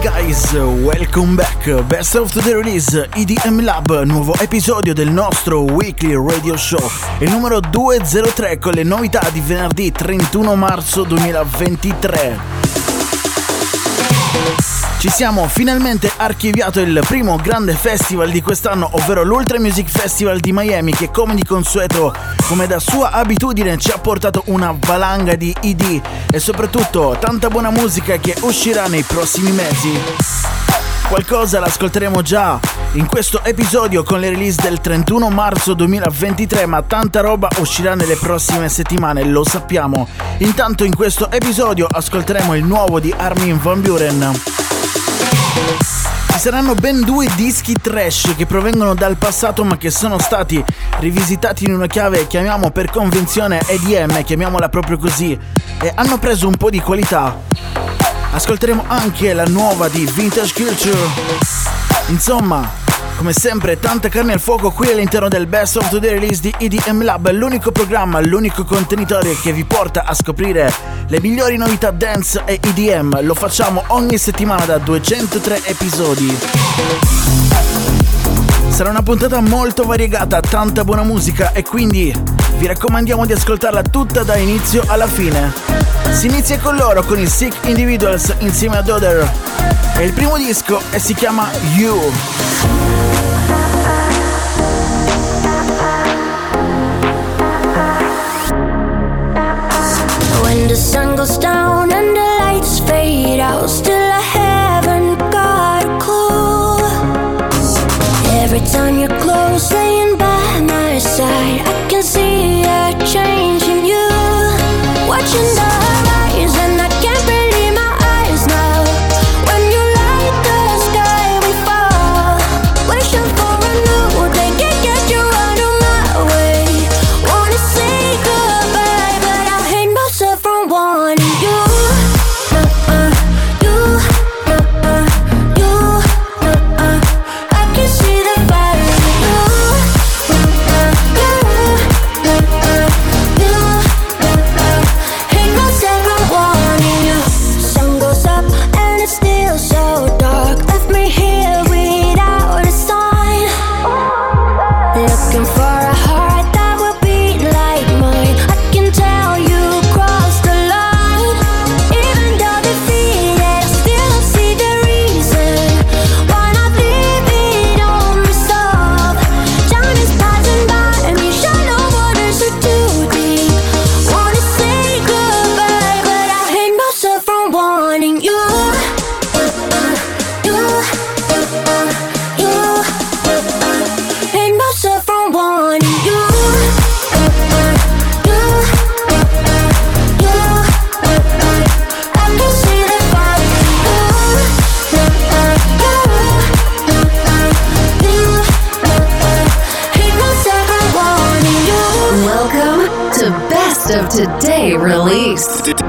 guys, welcome back. Best of the release EDM Lab, nuovo episodio del nostro weekly radio show, il numero 203 con le novità di venerdì 31 marzo 2023. Ci siamo finalmente archiviato il primo grande festival di quest'anno, ovvero l'Ultra Music Festival di Miami, che come di consueto, come da sua abitudine, ci ha portato una valanga di ID e soprattutto tanta buona musica che uscirà nei prossimi mesi. Qualcosa l'ascolteremo già in questo episodio con le release del 31 marzo 2023, ma tanta roba uscirà nelle prossime settimane, lo sappiamo. Intanto in questo episodio ascolteremo il nuovo di Armin Van Buren. Ci saranno ben due dischi trash che provengono dal passato ma che sono stati rivisitati in una chiave chiamiamo per convenzione EDM, chiamiamola proprio così, e hanno preso un po' di qualità. Ascolteremo anche la nuova di Vintage Culture. Insomma, come sempre, tanta carne al fuoco qui all'interno del Best of the Release di EDM Lab, l'unico programma, l'unico contenitore che vi porta a scoprire le migliori novità dance e EDM. Lo facciamo ogni settimana da 203 episodi. Sarà una puntata molto variegata, tanta buona musica e quindi vi raccomandiamo di ascoltarla tutta da inizio alla fine. Si inizia con loro, con i Sick Individuals insieme ad Other. È il primo disco e si chiama You. When the sun goes down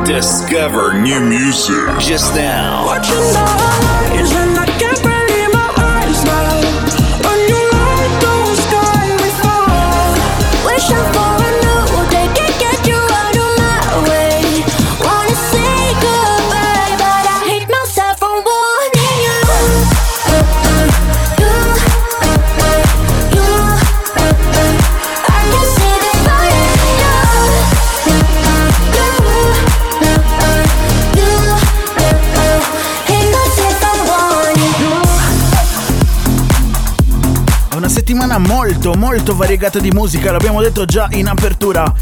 discover new music. Just now. Molto molto variegata di musica, l'abbiamo detto già in apertura.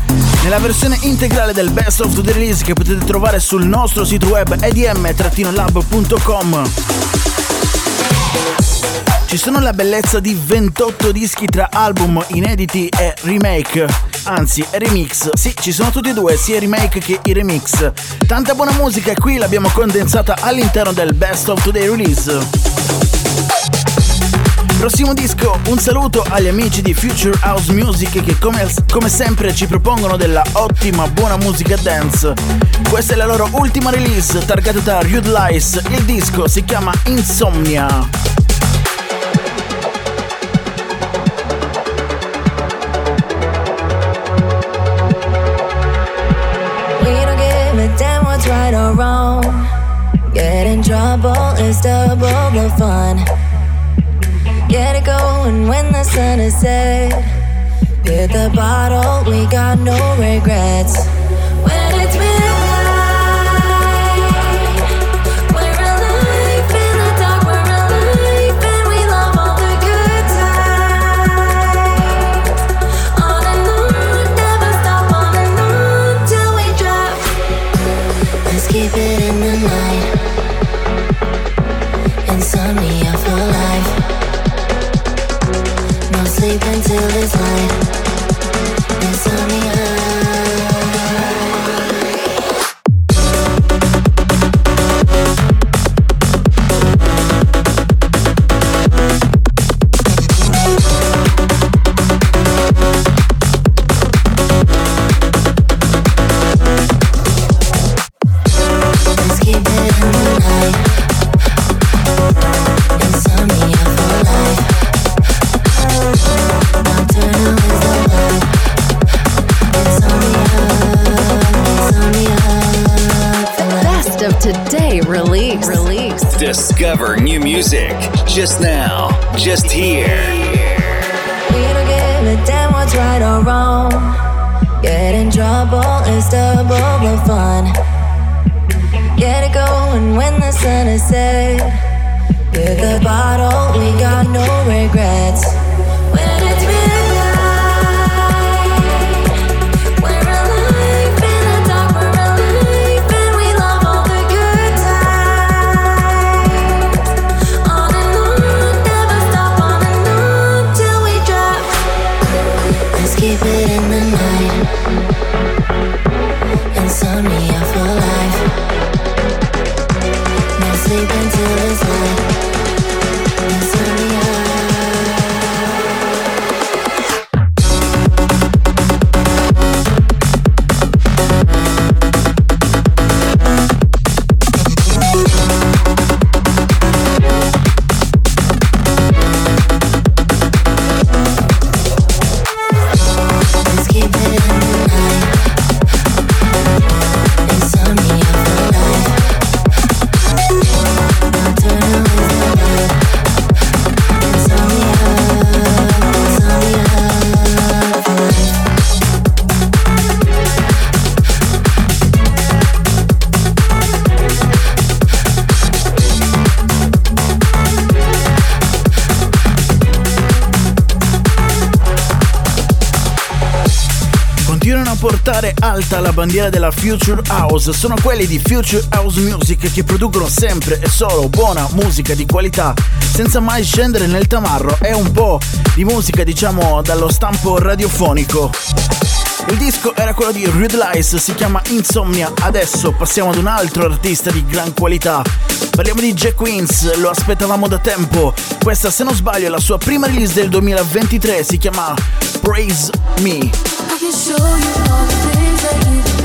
Nella versione integrale del Best of the Release che potete trovare sul nostro sito web edm-lab.com. Ci sono la bellezza di 28 dischi tra album inediti e remake, anzi remix, sì ci sono tutti e due, sia i remake che i remix. Tanta buona musica e qui l'abbiamo condensata all'interno del Best of Today Release. Prossimo disco, un saluto agli amici di Future House Music che come, come, sempre ci propongono della ottima buona musica dance. Questa è la loro ultima release targata da Rude Lies, il disco si chiama Insomnia. wrong. Get in trouble is double the fun. Going when the sun is set. Hit the bottle, we got no regrets. sleep until it's light. Alta la bandiera della Future House sono quelli di Future House Music che producono sempre e solo buona musica di qualità senza mai scendere nel tamarro. È un po' di musica diciamo dallo stampo radiofonico. Il disco era quello di Rude Lies, si chiama Insomnia. Adesso passiamo ad un altro artista di gran qualità. Parliamo di Jack Queens, lo aspettavamo da tempo. Questa, se non sbaglio, è la sua prima release del 2023, si chiama Praise Me. Show you all the things that you've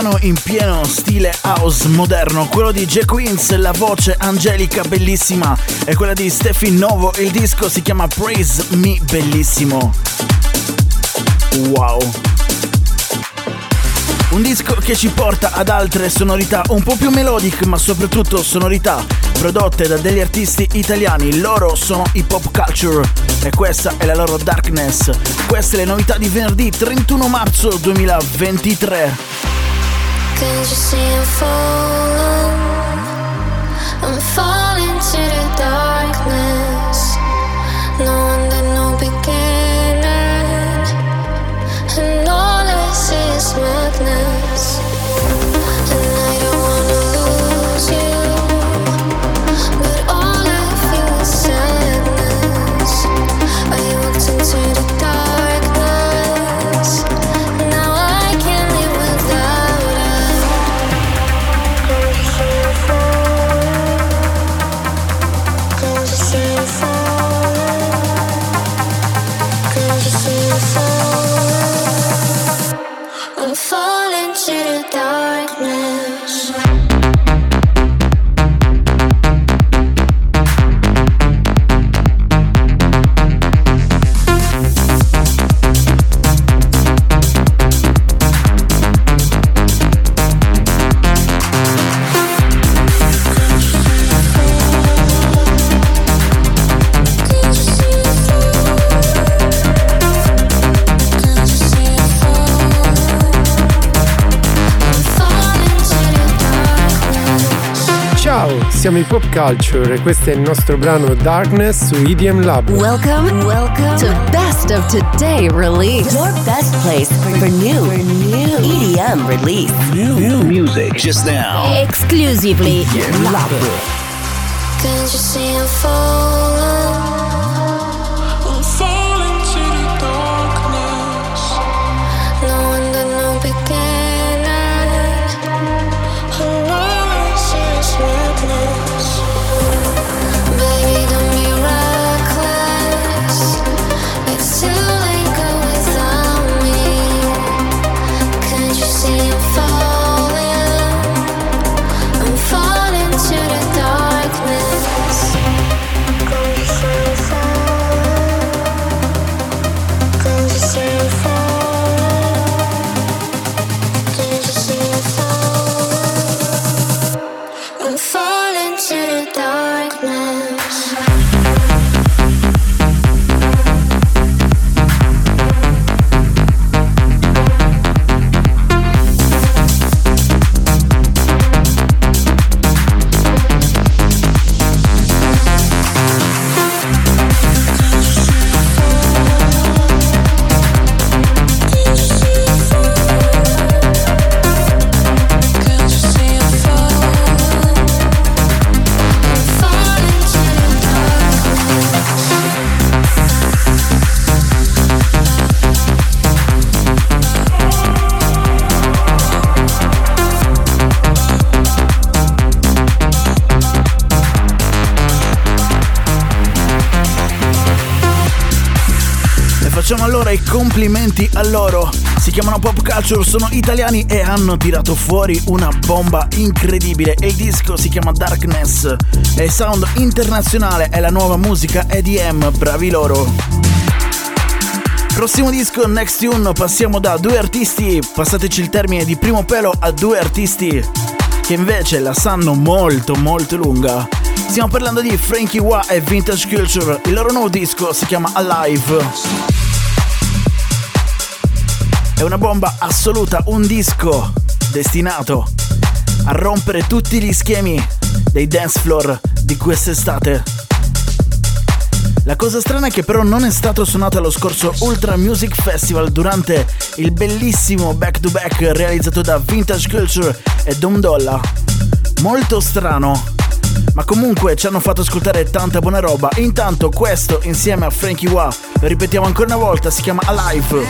brano in pieno stile house moderno, quello di J. Queens, la voce angelica bellissima, e quella di Steffi Novo, il disco si chiama Praise Me, bellissimo. Wow. Un disco che ci porta ad altre sonorità un po' più melodic, ma soprattutto sonorità prodotte da degli artisti italiani. Loro sono i Pop Culture e questa è la loro Darkness. Queste le novità di venerdì 31 marzo 2023. Can't you see I'm falling? I'm falling to the darkness. No no beginning, and all I see is madness. Siamo i Pop Culture e questo è il nostro brano Darkness su EDM Lab. Welcome, welcome to Best of Today release. Your best place for new, EDM release. New music just now. Exclusively Can't you see I'm falling? Facciamo allora i complimenti a loro. Si chiamano Pop Culture, sono italiani e hanno tirato fuori una bomba incredibile. E il disco si chiama Darkness. È sound internazionale, è la nuova musica EDM, bravi loro. Prossimo disco, Next Tune, passiamo da due artisti, passateci il termine di primo pelo, a due artisti che invece la sanno molto molto lunga. Stiamo parlando di Frankie Wa e Vintage Culture, il loro nuovo disco si chiama Alive. È una bomba assoluta, un disco destinato a rompere tutti gli schemi dei dance floor di quest'estate. La cosa strana è che però non è stato suonato allo scorso Ultra Music Festival durante il bellissimo back to back realizzato da Vintage Culture e Dom Dolla. Molto strano, ma comunque ci hanno fatto ascoltare tanta buona roba. Intanto questo insieme a Frankie Wa, lo ripetiamo ancora una volta, si chiama Alive.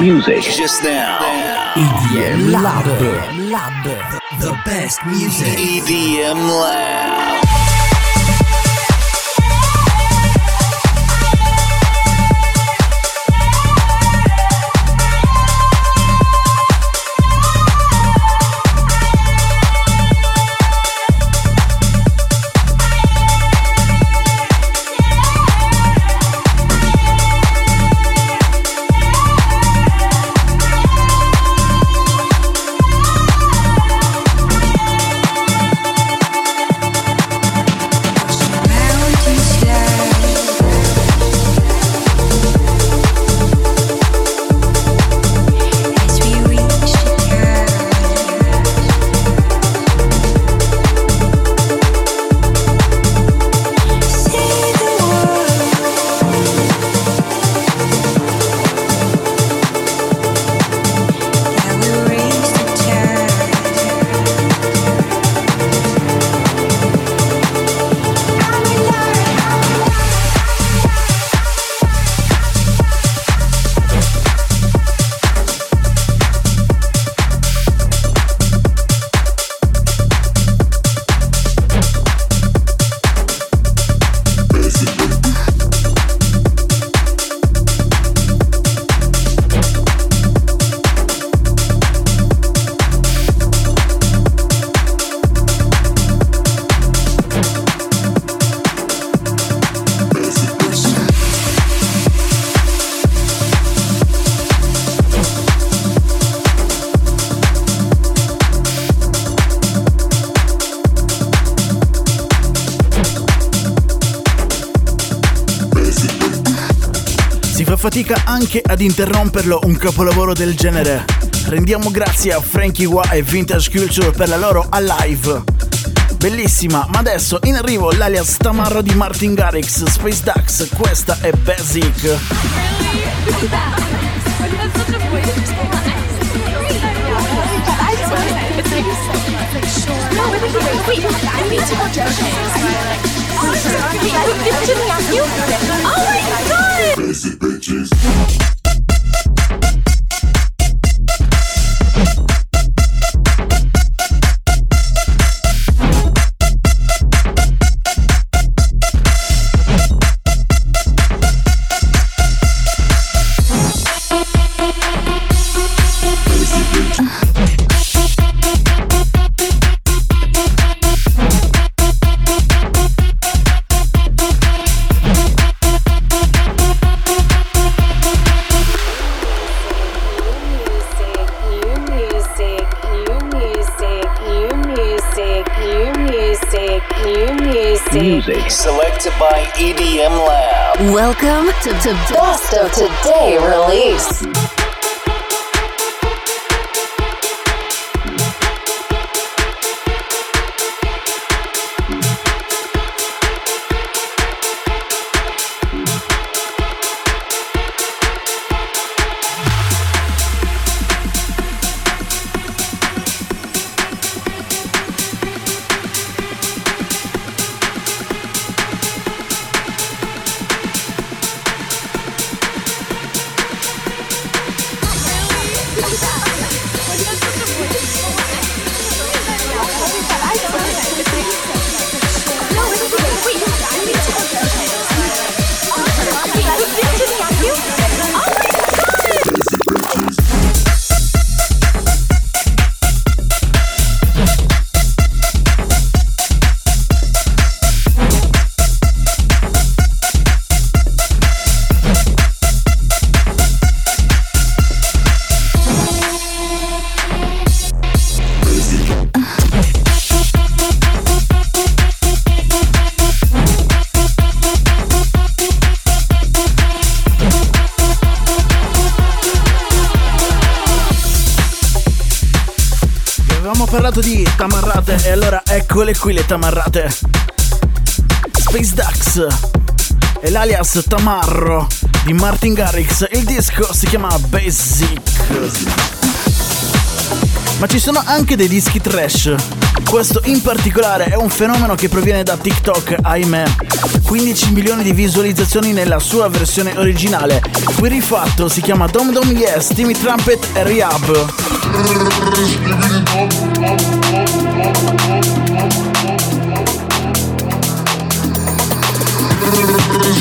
Music just now. EDM Lab. Lab. The best music. EDM Lab. Fatica anche ad interromperlo un capolavoro del genere. Rendiamo grazie a Frankie Wa e Vintage Culture per la loro Alive. Bellissima, ma adesso in arrivo l'alias Tamarro di Martin Garrix, Space Ducks, questa è Basic. No, wait, wait, wait, wait. I need to go to Oh, my God. Basic bitches. Welcome to, to Eccole qui le tamarrate. Space Ducks e l'alias Tamarro di Martin Garrix. Il disco si chiama Basic. ma ci sono anche dei dischi trash. Questo in particolare è un fenomeno che proviene da TikTok, ahimè. 15 milioni di visualizzazioni nella sua versione originale. Qui rifatto si chiama Dom Dom Yes, Timmy Trumpet e Rehab. E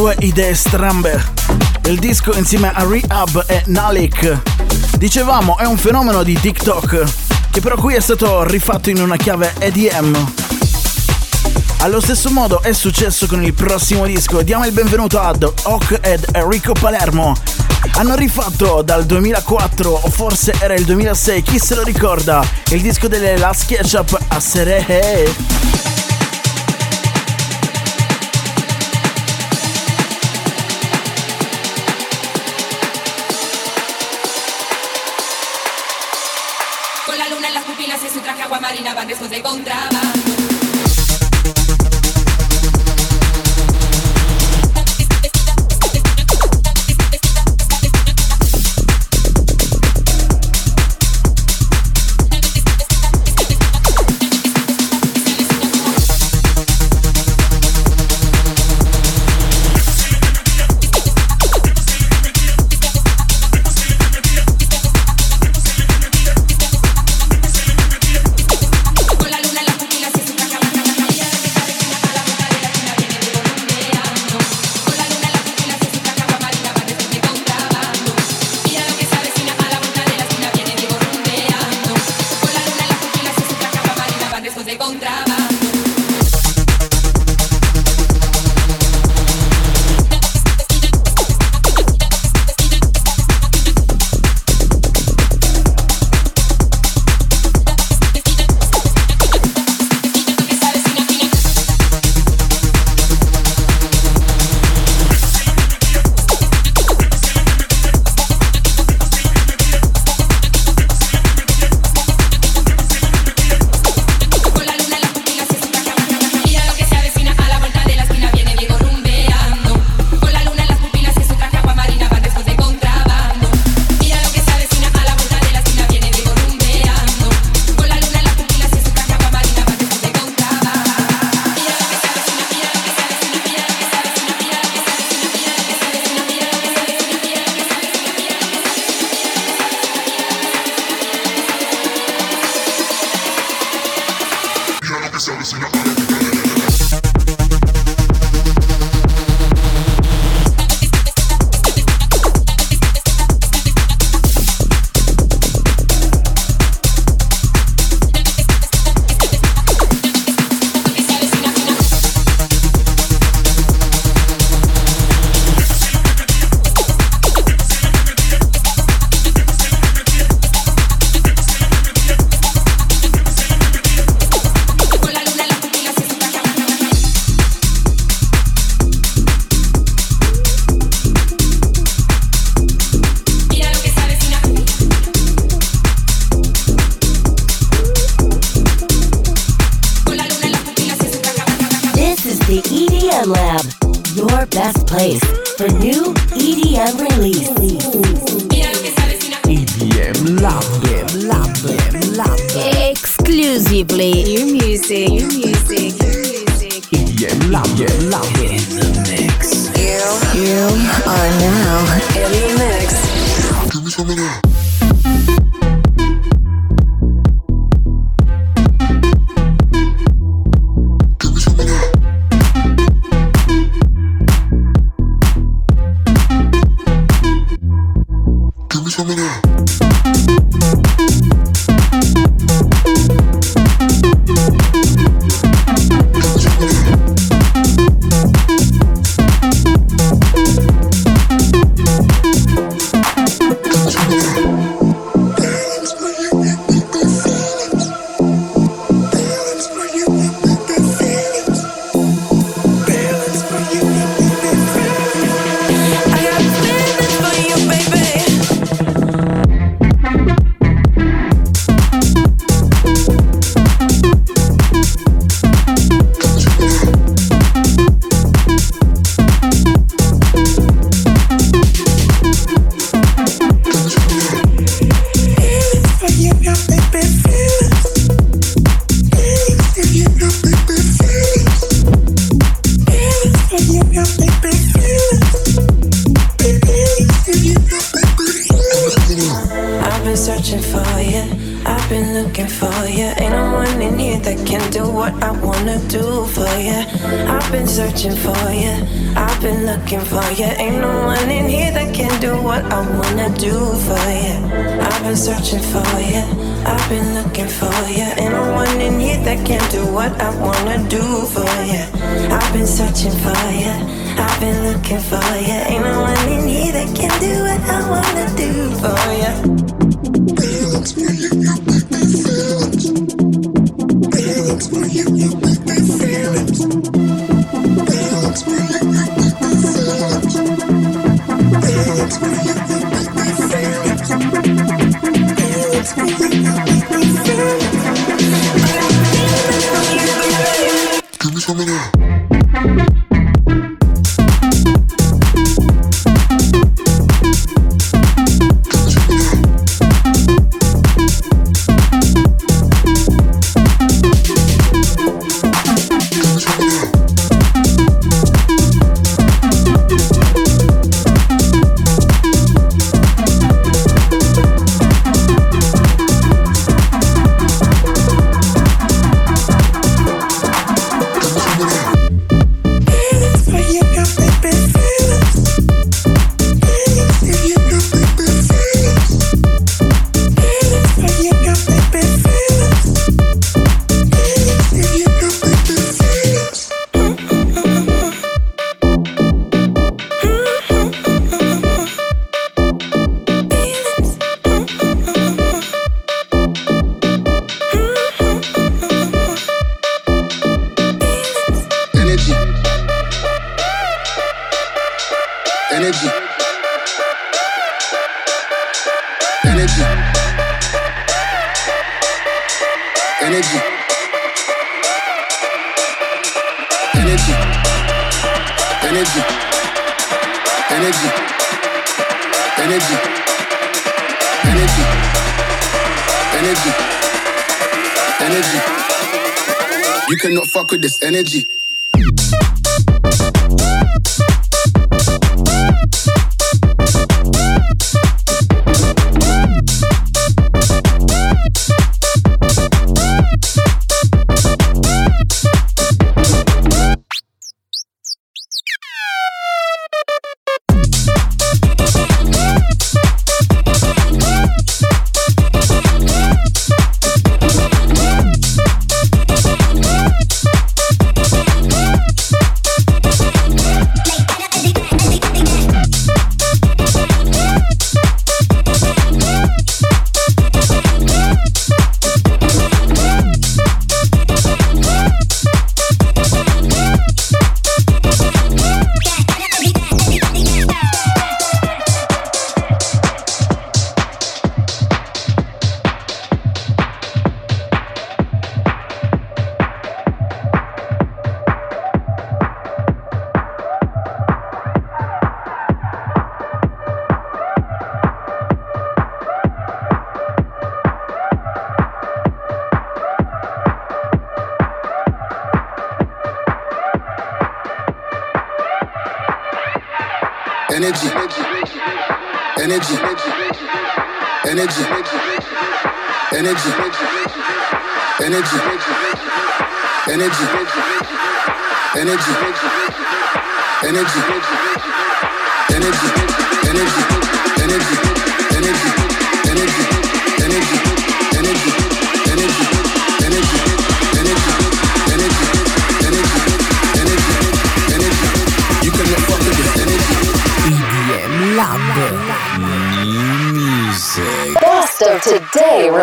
sue idee strambe. Il disco insieme a Rehab e Nalik. Dicevamo è un fenomeno di TikTok, che però qui è stato rifatto in una chiave EDM. Allo stesso modo è successo con il prossimo disco. Diamo il benvenuto ad Oak ed Enrico Palermo. Hanno rifatto dal 2004 o forse era il 2006, chi se lo ricorda, il disco delle Last Ketchup a Serehe.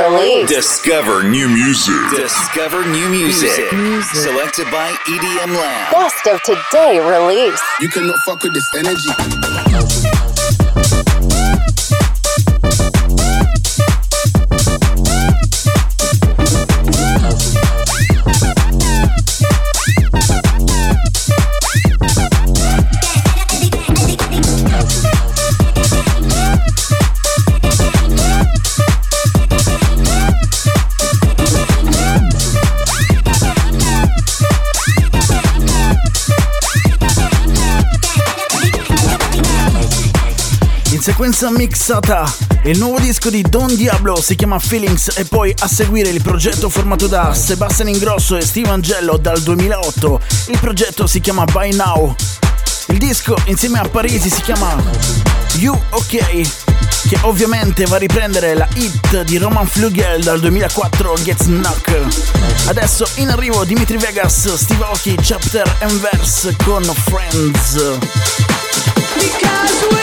Today release. Discover new music. Discover new music. Selected by EDM Lab. Best of today release. You cannot fuck with this energy. In sequenza mixata il nuovo disco di Don Diablo si chiama Feelings e poi a seguire il progetto formato da Sebastian Ingrosso e Steve Angello dal 2008. Il progetto si chiama By Now. Il disco insieme a Parisi si chiama You OK, che ovviamente va a riprendere la hit di Roman Flugel dal 2004 Gets Knock. Adesso in arrivo Dimitri Vegas, Steve Aoki, Chapter and Verse con Friends. Because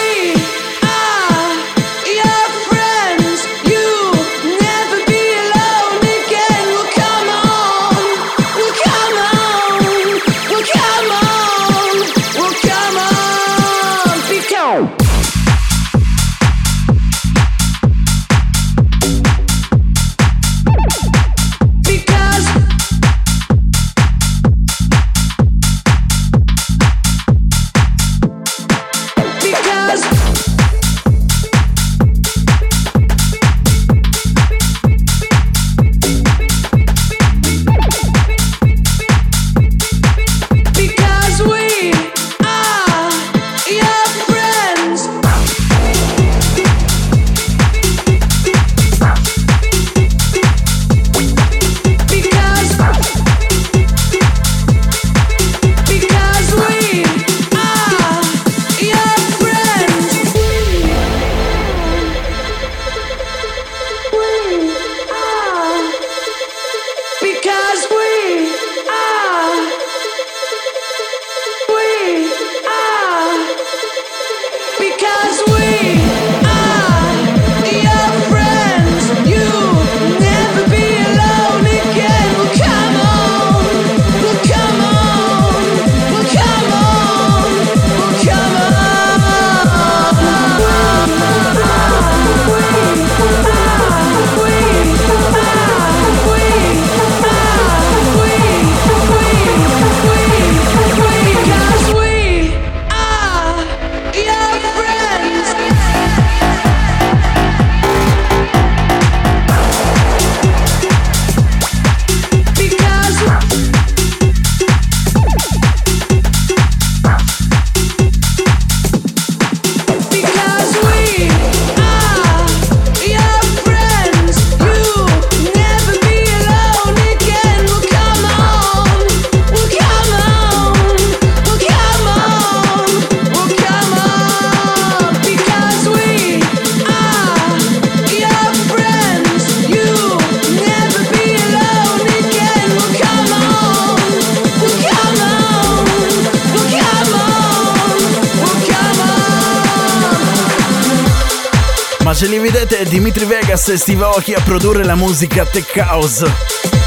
Dimitri Vegas e Steve Aoki a produrre la musica tech house?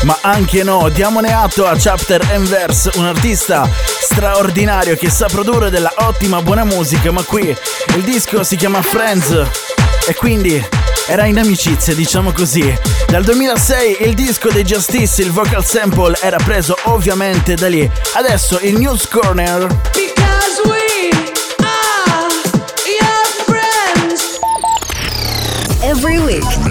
Ma anche no, diamone atto a Chapter and Verse, un artista straordinario che sa produrre della ottima buona musica, ma qui il disco si chiama Friends e quindi era in amicizia, diciamo così. Dal 2006 il disco dei Justice, il vocal sample era preso ovviamente da lì. Adesso il News Corner Because we are your friends. Every week,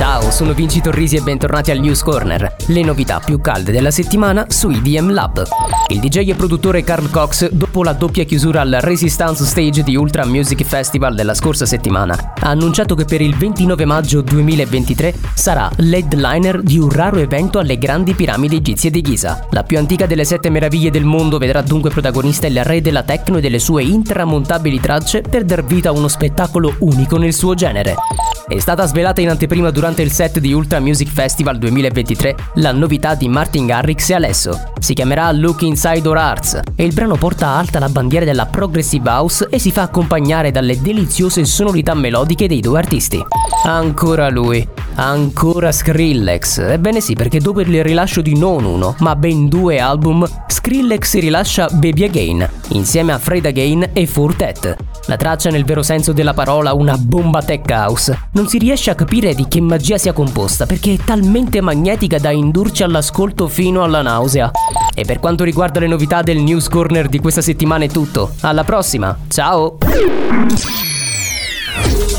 Ciao, sono Vinci Torrisi e bentornati al News Corner, le novità più calde della settimana su IDM Lab. Il DJ e produttore Carl Cox, dopo la doppia chiusura al Resistance Stage di Ultra Music Festival della scorsa settimana, ha annunciato che per il 29 maggio 2023 sarà l'headliner di un raro evento alle grandi piramidi egizie di Giza. La più antica delle sette meraviglie del mondo vedrà dunque protagonista il re della techno e delle sue intramontabili tracce per dar vita a uno spettacolo unico nel suo genere. È stata svelata in anteprima durante il set di Ultra Music Festival 2023 la novità di Martin Garrix e Alesso. Si chiamerà Look Inside Our Hearts e il brano porta alta la bandiera della Progressive House e si fa accompagnare dalle deliziose sonorità melodiche dei due artisti. Ancora lui, ancora Skrillex. Ebbene sì, perché dopo il rilascio di non uno, ma ben due album, Skrillex rilascia Baby Again, insieme a Fred Again e Fortet. La traccia nel vero senso della parola una bomba tech house. Non si riesce a capire di che magia sia composta perché è talmente magnetica da indurci all'ascolto fino alla nausea. E per quanto riguarda le novità del News Corner di questa settimana è tutto. Alla prossima, ciao!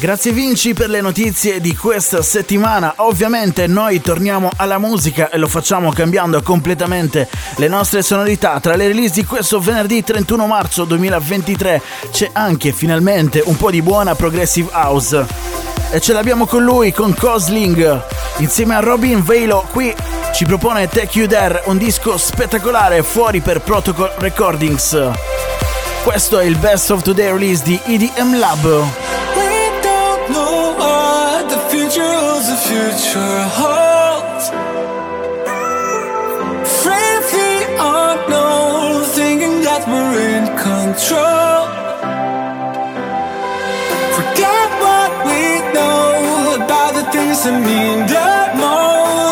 Grazie Vinci per le notizie di questa settimana. Ovviamente noi torniamo alla musica e lo facciamo cambiando completamente le nostre sonorità. Tra le release di questo venerdì 31 marzo 2023 c'è anche finalmente un po' di buona progressive house. E ce l'abbiamo con lui, con Cosling. Insieme a Robin Velo qui ci propone Take You There, un disco spettacolare fuori per Protocol Recordings. Questo è il Best of Today release di EDM Lab. What the future holds. Afraid the unknown, thinking that we're in control. Forget what we know about the things that mean the most.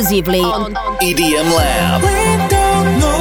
Exclusively on EDM Lab.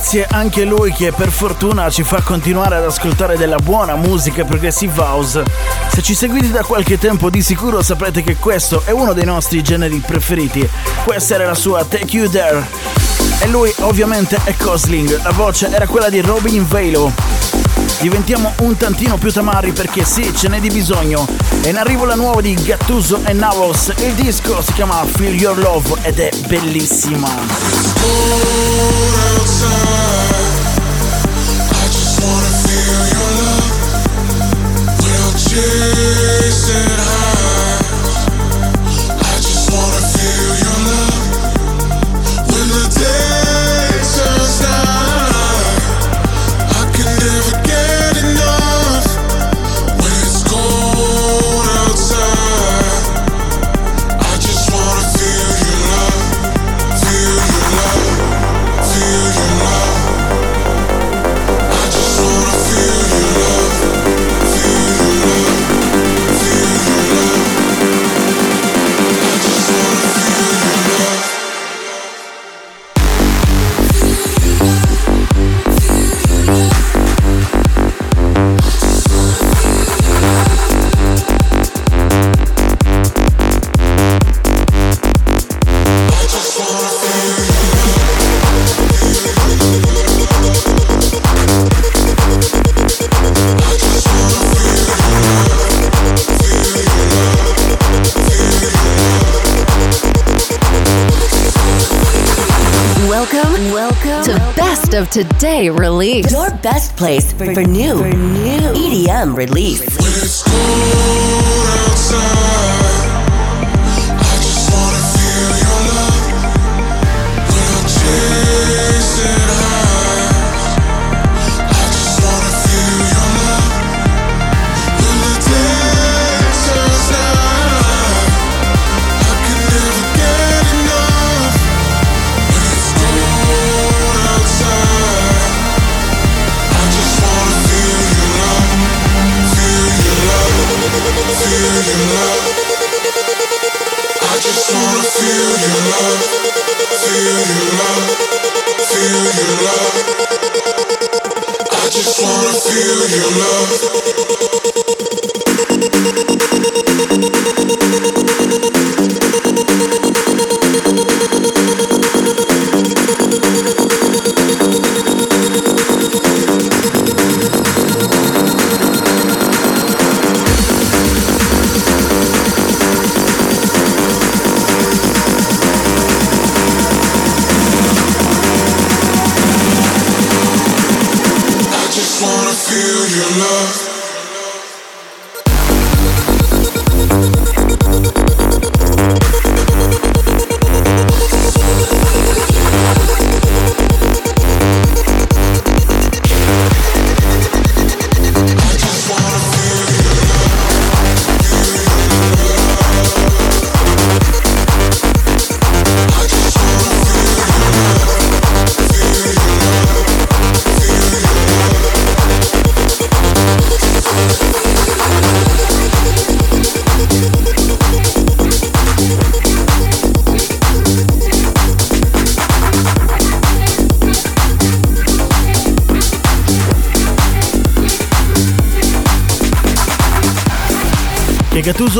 Grazie anche lui che per fortuna ci fa continuare ad ascoltare della buona musica progressive house. Se ci seguite da qualche tempo di sicuro saprete che questo è uno dei nostri generi preferiti. Questa era la sua Take You There. E lui ovviamente è Cosling, la voce era quella di Robin Velo. Diventiamo un tantino più tamari perché sì, ce n'è di bisogno. E in arrivo la nuova di Gattuso e Navos. Il disco si chiama Feel Your Love ed è bellissima. Chasing high, of Today release. Your best place for, for new, for new EDM release.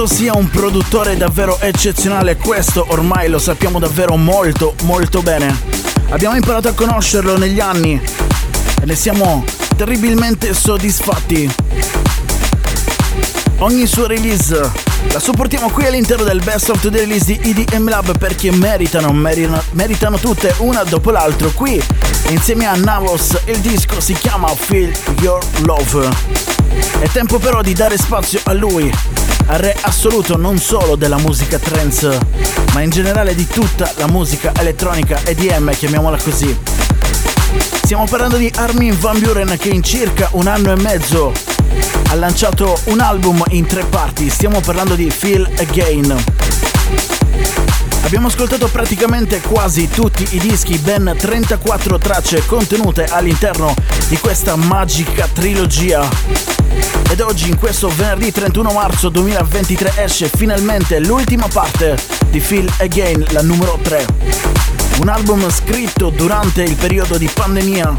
Gattuso sia un produttore davvero eccezionale, questo ormai lo sappiamo davvero molto molto bene. Abbiamo imparato a conoscerlo negli anni e ne siamo terribilmente soddisfatti. Ogni sua release la supportiamo qui all'interno del Best of the Release di EDM Lab perché meritano, meritano, meritano tutte una dopo l'altro qui insieme a Navos il disco si chiama Feel Your Love. È tempo però di dare spazio a lui, re assoluto non solo della musica trance, ma in generale di tutta la musica elettronica EDM, chiamiamola così. Stiamo parlando di Armin Van Buren che in circa un anno e mezzo ha lanciato un album in tre parti, stiamo parlando di Feel Again. Abbiamo ascoltato praticamente quasi tutti i dischi, ben 34 tracce contenute all'interno di questa magica trilogia. Ed oggi, in questo venerdì 31 marzo 2023, esce finalmente l'ultima parte di Feel Again, la numero 3. Un album scritto durante il periodo di pandemia,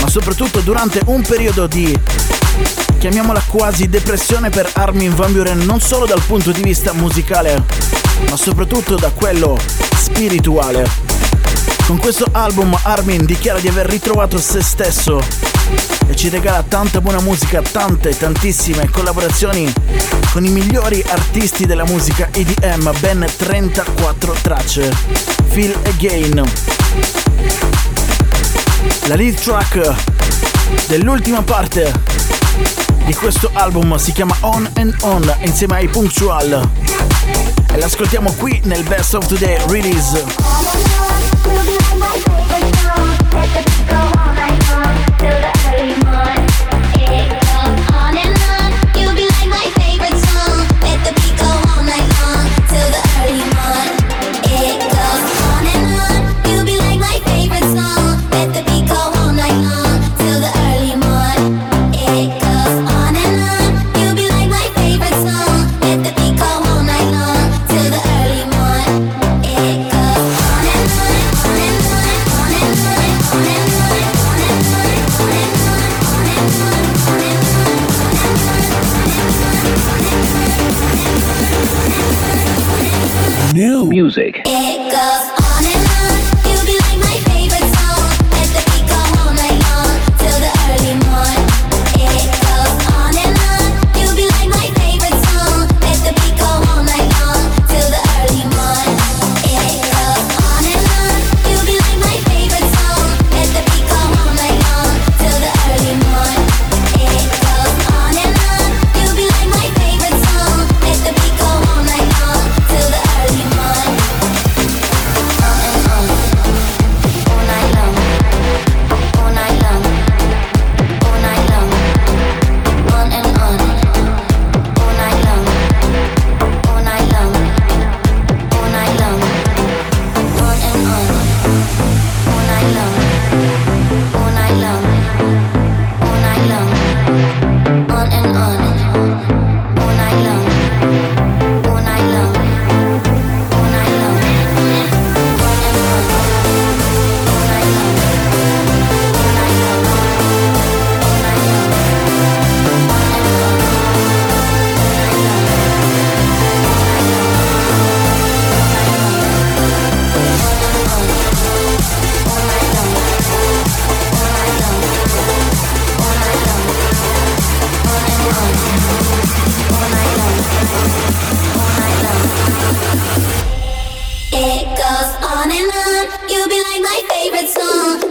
ma soprattutto durante un periodo di chiamiamola quasi depressione per Armin Van Buren non solo dal punto di vista musicale, ma soprattutto da quello spirituale. Con questo album Armin dichiara di aver ritrovato se stesso e ci regala tanta buona musica, tante, tantissime collaborazioni con i migliori artisti della musica EDM, ben 34 tracce. Feel Again. La lead track dell'ultima parte di questo album si chiama On and On insieme ai Punctual e l'ascoltiamo qui nel Best of Today release.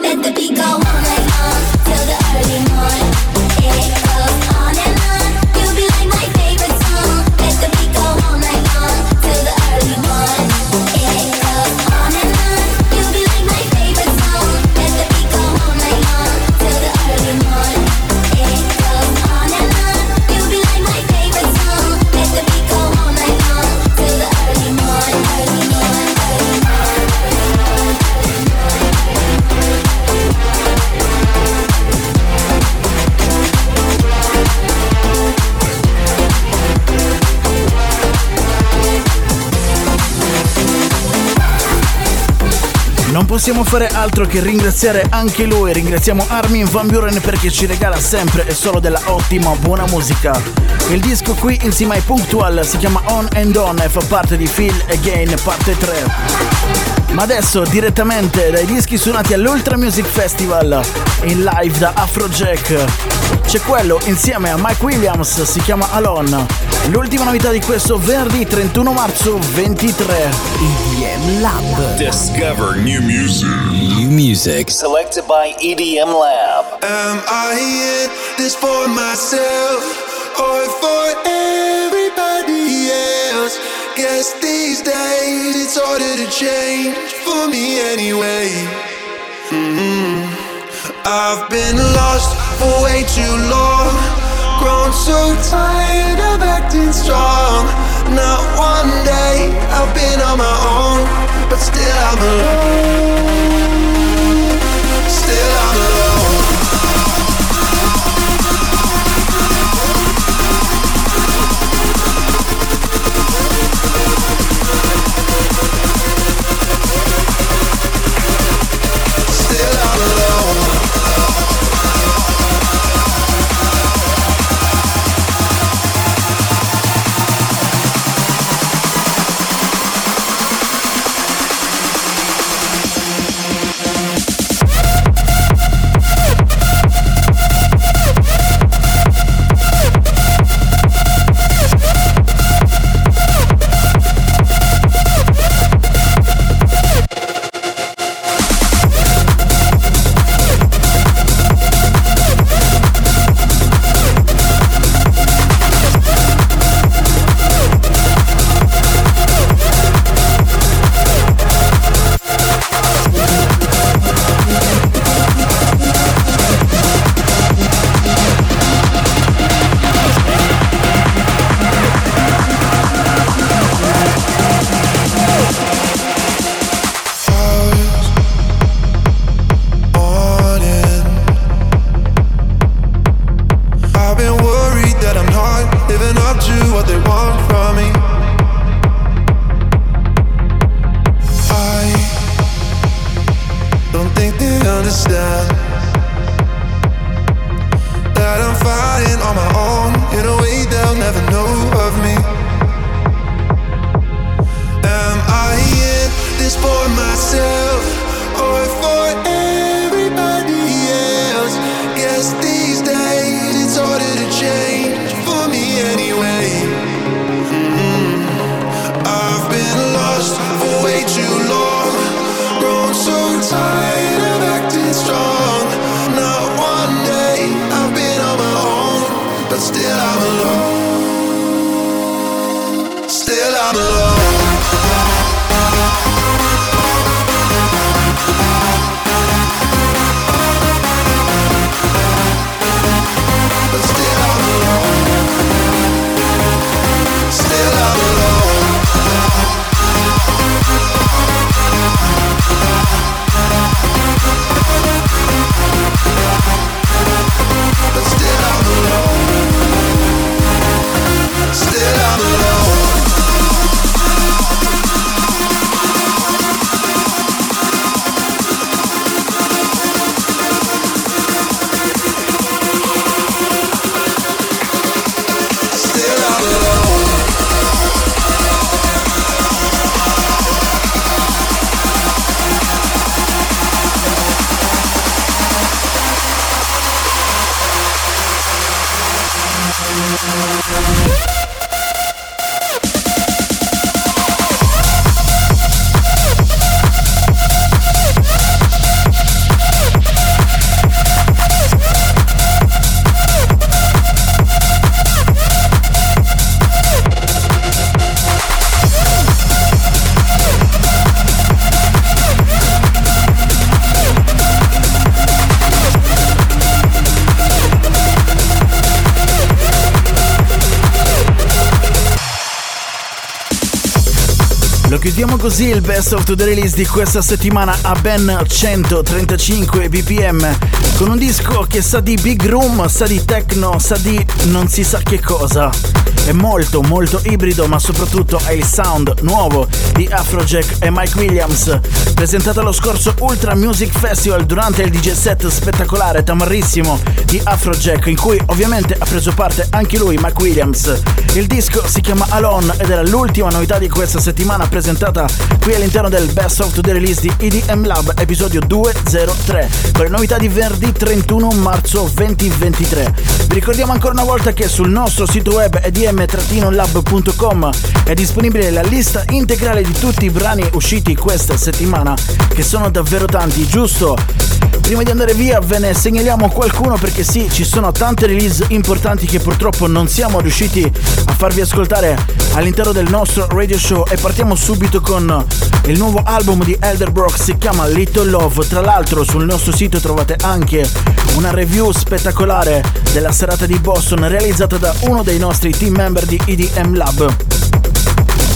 Let the beat go all night long till the early morn. It goes possiamo fare altro che ringraziare anche lui, ringraziamo Armin Van Buren perché ci regala sempre e solo della ottima buona musica. Il disco qui insieme ai Punctual si chiama On and On e fa parte di Feel Again parte 3. Ma adesso direttamente dai dischi suonati all'Ultra Music Festival in live da Afrojack c'è quello insieme a Mike Williams, si chiama Alone. L'ultima novità di questo venerdì 31 marzo 23. EDM Lab. Discover new music. New music. Selected by EDM Lab. Am I in this for myself or for everybody else? Guess these days it's harder to change for me anyway. Mhm. I've been lost for way too long, grown so tired of acting strong. Not one day I've been on my own, but still I'm alone. Still I'm alone. I'm alone. Così il best of the release di questa settimana a ben 135 bpm con un disco che sa di big room, sa di techno, sa di non si sa che cosa. È molto molto ibrido ma soprattutto ha il sound nuovo di Afrojack e Mike Williams presentato allo scorso Ultra Music Festival durante il DJ set spettacolare tamarrissimo di Afrojack in cui ovviamente ha preso parte anche lui Mike Williams. Il disco si chiama Alone ed era l'ultima novità di questa settimana presentata qui all'interno del Best of the Release di EDM Lab episodio 203 con le novità di venerdì 31 marzo 2023. Vi ricordiamo ancora una volta che sul nostro sito web edm-lab.com è disponibile la lista integrale di tutti i brani usciti questa settimana che sono davvero tanti, giusto? Prima di andare via ve ne segnaliamo qualcuno perché sì, ci sono tante release importanti che purtroppo non siamo riusciti a farvi ascoltare all'interno del nostro radio show e partiamo subito con il nuovo album di Elderbrook, si chiama Little Love. Tra l'altro sul nostro sito trovate anche una review spettacolare della serata di Boston realizzata da uno dei nostri team member di EDM Lab.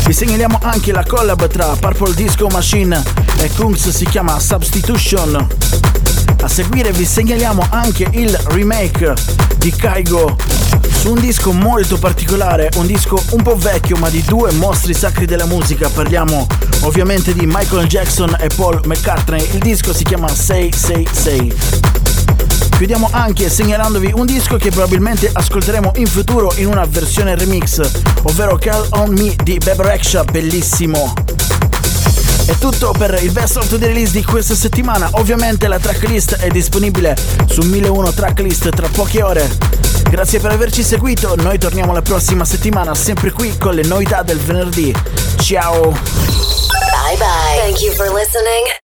Vi segnaliamo anche la collab tra Purple Disco Machine e Kungs, si chiama Substitution. A seguire vi segnaliamo anche il remake di Kaigo su un disco molto particolare, un disco un po' vecchio ma di due mostri sacri della musica. Parliamo ovviamente di Michael Jackson e Paul McCartney. Il disco si chiama Say Say Say. Chiudiamo anche segnalandovi un disco che probabilmente ascolteremo in futuro in una versione remix, ovvero Call On Me di Beb Rexha, bellissimo. È tutto per il best of the release di questa settimana. Ovviamente la tracklist è disponibile su 1001 tracklist tra poche ore. Grazie per averci seguito, noi torniamo la prossima settimana sempre qui con le novità del venerdì. Ciao! Bye bye. Thank you for listening